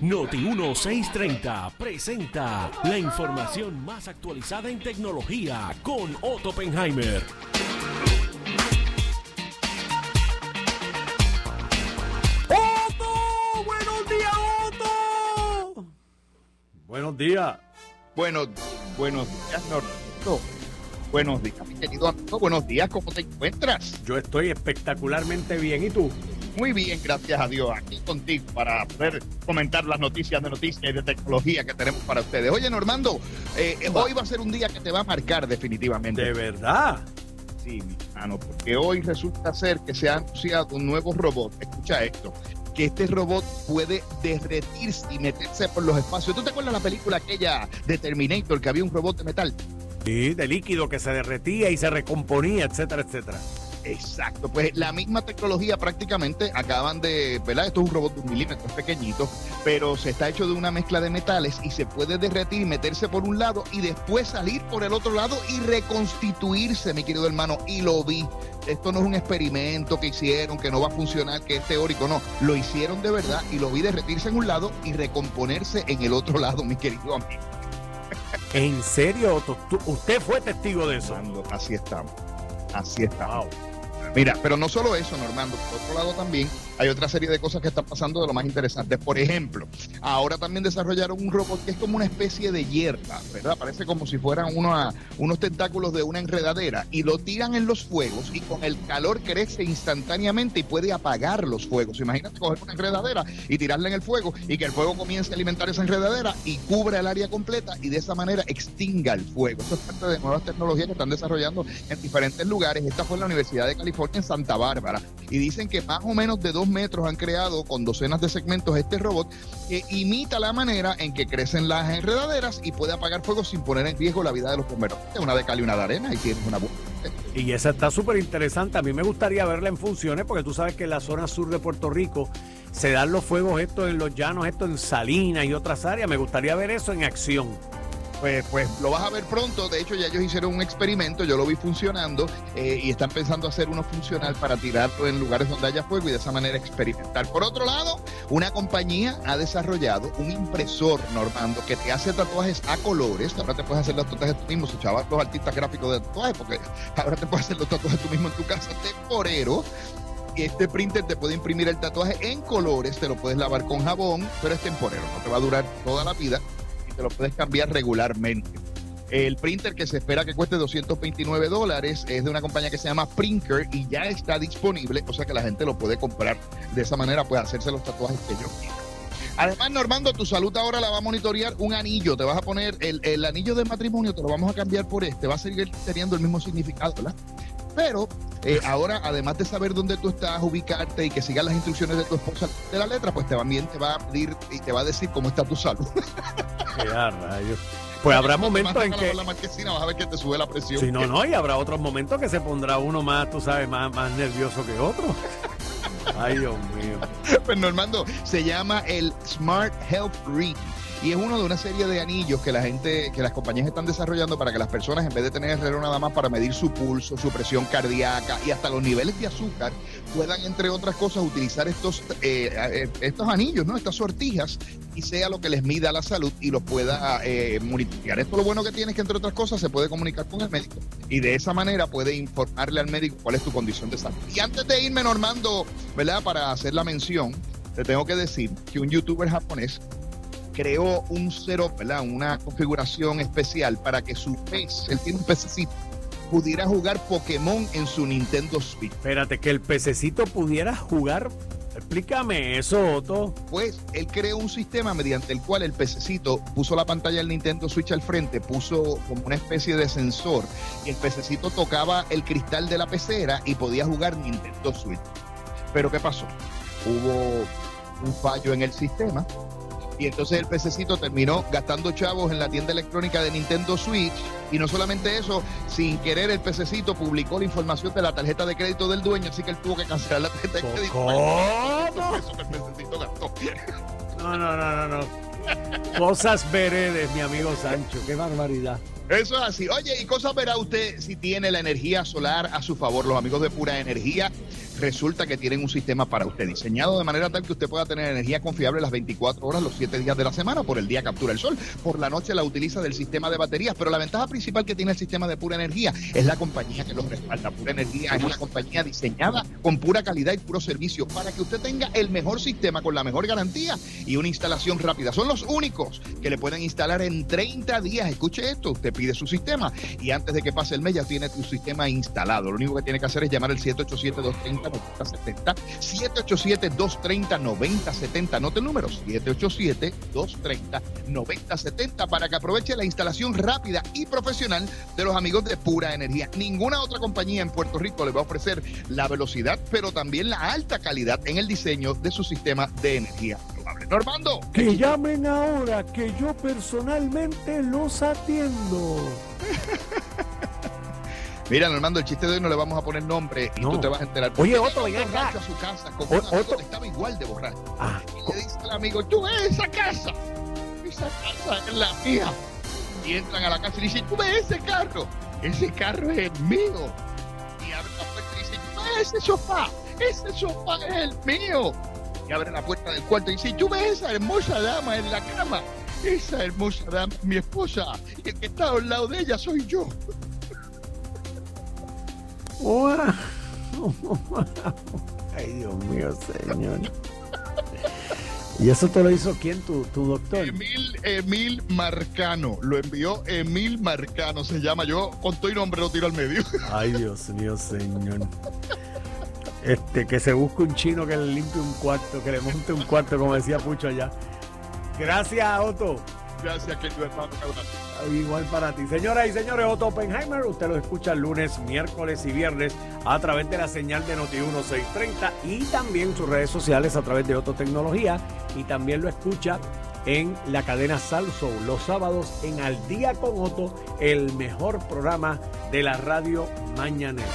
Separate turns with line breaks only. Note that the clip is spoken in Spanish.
Noti 1630 presenta la información más actualizada en tecnología con Otto Oppenheimer.
¡Otto! ¡Buenos días, Otto!
Buenos días.
Buenos, buenos días, Norberto. Buenos días, mi querido amigo. Buenos días, ¿cómo te encuentras?
Yo estoy espectacularmente bien. ¿Y tú?
Muy bien, gracias a Dios. Aquí contigo para poder comentar las noticias de noticias y de tecnología que tenemos para ustedes. Oye, Normando, eh, eh, hoy va a ser un día que te va a marcar definitivamente.
¿De verdad?
Sí, mi hermano, porque hoy resulta ser que se ha anunciado un nuevo robot. Escucha esto. Que este robot puede derretirse y meterse por los espacios. ¿Tú te acuerdas la película aquella de Terminator que había un robot de metal?
Sí, de líquido que se derretía y se recomponía, etcétera, etcétera.
Exacto, pues la misma tecnología prácticamente acaban de, ¿verdad? Esto es un robot de un milímetro, es pequeñito, pero se está hecho de una mezcla de metales y se puede derretir meterse por un lado y después salir por el otro lado y reconstituirse, mi querido hermano, y lo vi. Esto no es un experimento que hicieron, que no va a funcionar, que es teórico, no. Lo hicieron de verdad y lo vi derretirse en un lado y recomponerse en el otro lado, mi querido amigo.
¿En serio, Otto? ¿Tú- ¿Usted fue testigo de eso?
Así estamos. Así estamos. Mira, pero no solo eso, Normando, por otro lado también hay otra serie de cosas que están pasando de lo más interesantes. Por ejemplo, ahora también desarrollaron un robot que es como una especie de hierba, ¿verdad? Parece como si fueran unos, unos tentáculos de una enredadera y lo tiran en los fuegos y con el calor crece instantáneamente y puede apagar los fuegos. Imagínate coger una enredadera y tirarla en el fuego y que el fuego comience a alimentar esa enredadera y cubra el área completa y de esa manera extinga el fuego. Eso es parte de nuevas tecnologías que están desarrollando en diferentes lugares. Esta fue la Universidad de California en Santa Bárbara y dicen que más o menos de dos metros han creado con docenas de segmentos este robot que imita la manera en que crecen las enredaderas y puede apagar fuego sin poner en riesgo la vida de los bomberos. Una de cal y una de arena y tienes una.
Y esa está súper interesante. A mí me gustaría verla en funciones porque tú sabes que en la zona sur de Puerto Rico se dan los fuegos estos en los llanos, estos en Salinas y otras áreas. Me gustaría ver eso en acción.
Pues, pues lo vas a ver pronto. De hecho, ya ellos hicieron un experimento, yo lo vi funcionando eh, y están pensando hacer uno funcional para tirarlo en lugares donde haya fuego y de esa manera experimentar. Por otro lado, una compañía ha desarrollado un impresor, Normando, que te hace tatuajes a colores. Ahora te puedes hacer los tatuajes tú mismo, si chavas los artistas gráficos de tatuajes, porque ahora te puedes hacer los tatuajes tú mismo en tu casa temporero. Este printer te puede imprimir el tatuaje en colores, te lo puedes lavar con jabón, pero es temporero, no te va a durar toda la vida te lo puedes cambiar regularmente. El printer que se espera que cueste 229 dólares es de una compañía que se llama Prinker y ya está disponible, o sea que la gente lo puede comprar. De esa manera puede hacerse los tatuajes que ellos quieran. Además, Normando, tu salud ahora la va a monitorear un anillo. Te vas a poner el, el anillo de matrimonio, te lo vamos a cambiar por este. Va a seguir teniendo el mismo significado, ¿verdad? Pero eh, ahora, además de saber dónde tú estás, ubicarte y que sigas las instrucciones de tu esposa de la letra, pues también te va a pedir y te va a decir cómo está tu salud.
Qué rayos. Pues habrá momentos en que...
la marquesina vas a ver que te sube la presión.
Si no, no, y habrá otros momentos que se pondrá uno más, tú sabes, más, más nervioso que otro. Ay, Dios mío.
Pues Normando, se llama el Smart Health Ring. Y es uno de una serie de anillos que la gente, que las compañías están desarrollando para que las personas, en vez de tener el reloj nada más para medir su pulso, su presión cardíaca y hasta los niveles de azúcar, puedan, entre otras cosas, utilizar estos, eh, eh, estos anillos, ¿no? Estas sortijas, y sea lo que les mida la salud y los pueda eh, monitorear. Esto lo bueno que tiene es que, entre otras cosas, se puede comunicar con el médico y de esa manera puede informarle al médico cuál es tu condición de salud. Y antes de irme, Normando, ¿verdad? Para hacer la mención, te tengo que decir que un youtuber japonés creó un cero, ¿verdad? Una configuración especial para que su pez, él tiene un pececito, pudiera jugar Pokémon en su Nintendo Switch.
Espérate, que el pececito pudiera jugar. Explícame eso, Otto.
Pues él creó un sistema mediante el cual el pececito puso la pantalla del Nintendo Switch al frente, puso como una especie de sensor y el pececito tocaba el cristal de la pecera y podía jugar Nintendo Switch. Pero ¿qué pasó? Hubo un fallo en el sistema y entonces el pececito terminó gastando chavos en la tienda electrónica de Nintendo Switch y no solamente eso, sin querer el pececito publicó la información de la tarjeta de crédito del dueño, así que él tuvo que cancelar la tarjeta de crédito.
¿Cómo?
Eso que el pececito gastó.
No, no, no, no, no. Cosas veredes, mi amigo Sancho. Qué barbaridad.
Eso es así. Oye, ¿y cosas verá usted si tiene la energía solar a su favor? Los amigos de Pura Energía resulta que tienen un sistema para usted diseñado de manera tal que usted pueda tener energía confiable las 24 horas, los 7 días de la semana. Por el día captura el sol, por la noche la utiliza del sistema de baterías. Pero la ventaja principal que tiene el sistema de pura energía es la compañía que los respalda. Pura energía es una compañía diseñada con pura calidad y puro servicio para que usted tenga el mejor sistema con la mejor garantía y una instalación rápida. Son los únicos que le pueden instalar en 30 días. Escuche esto, usted pide su sistema y antes de que pase el mes ya tiene tu sistema instalado. Lo único que tiene que hacer es llamar al 787-230-9070. 787-230-9070. Note el número, 787-230-9070 para que aproveche la instalación rápida y profesional de los amigos de Pura Energía. Ninguna otra compañía en Puerto Rico le va a ofrecer la velocidad, pero también la alta calidad en el diseño de su sistema de energía renovable. Normando.
Que llamen ahora, que yo personalmente los atiendo.
Mira, Normando, el chiste de hoy no le vamos a poner nombre y
No.
tú te vas a enterar.
Oye, Otto,
llega
ven
un
acá.
a su casa con
O-
un
Otto.
que estaba igual de borracho.
Ah,
Y le dice al amigo, tú ves esa casa, esa casa es la mía. Y entran a la casa y dicen, tú ves ese carro, ese carro es el mío. Y abre la puerta y dice, tú ves ese sofá, ese sofá es el mío. Y abre la puerta del cuarto y dice, tú ves esa hermosa dama en la cama, esa hermosa dama es mi esposa. Y el que está al lado de ella soy yo.
Ua. Ay, Dios mío, señor. ¿Y eso te lo hizo quién? ¿Tu, tu doctor?
Emil, Emil Marcano, lo envió Emil Marcano, se llama. Yo con y nombre lo tiro al medio.
Ay, Dios mío, señor. Este, que se busque un chino que le limpie un cuarto, que le monte un cuarto, como decía Pucho allá. Gracias, Otto.
Gracias, querido hermano.
Igual para ti. Señoras y señores, Otto Oppenheimer, usted lo escucha lunes, miércoles y viernes a través de la señal de Noti 1630 y también sus redes sociales a través de Otto Tecnología y también lo escucha en la cadena Salso los sábados en Al Día con Otto, el mejor programa de la radio mañanera.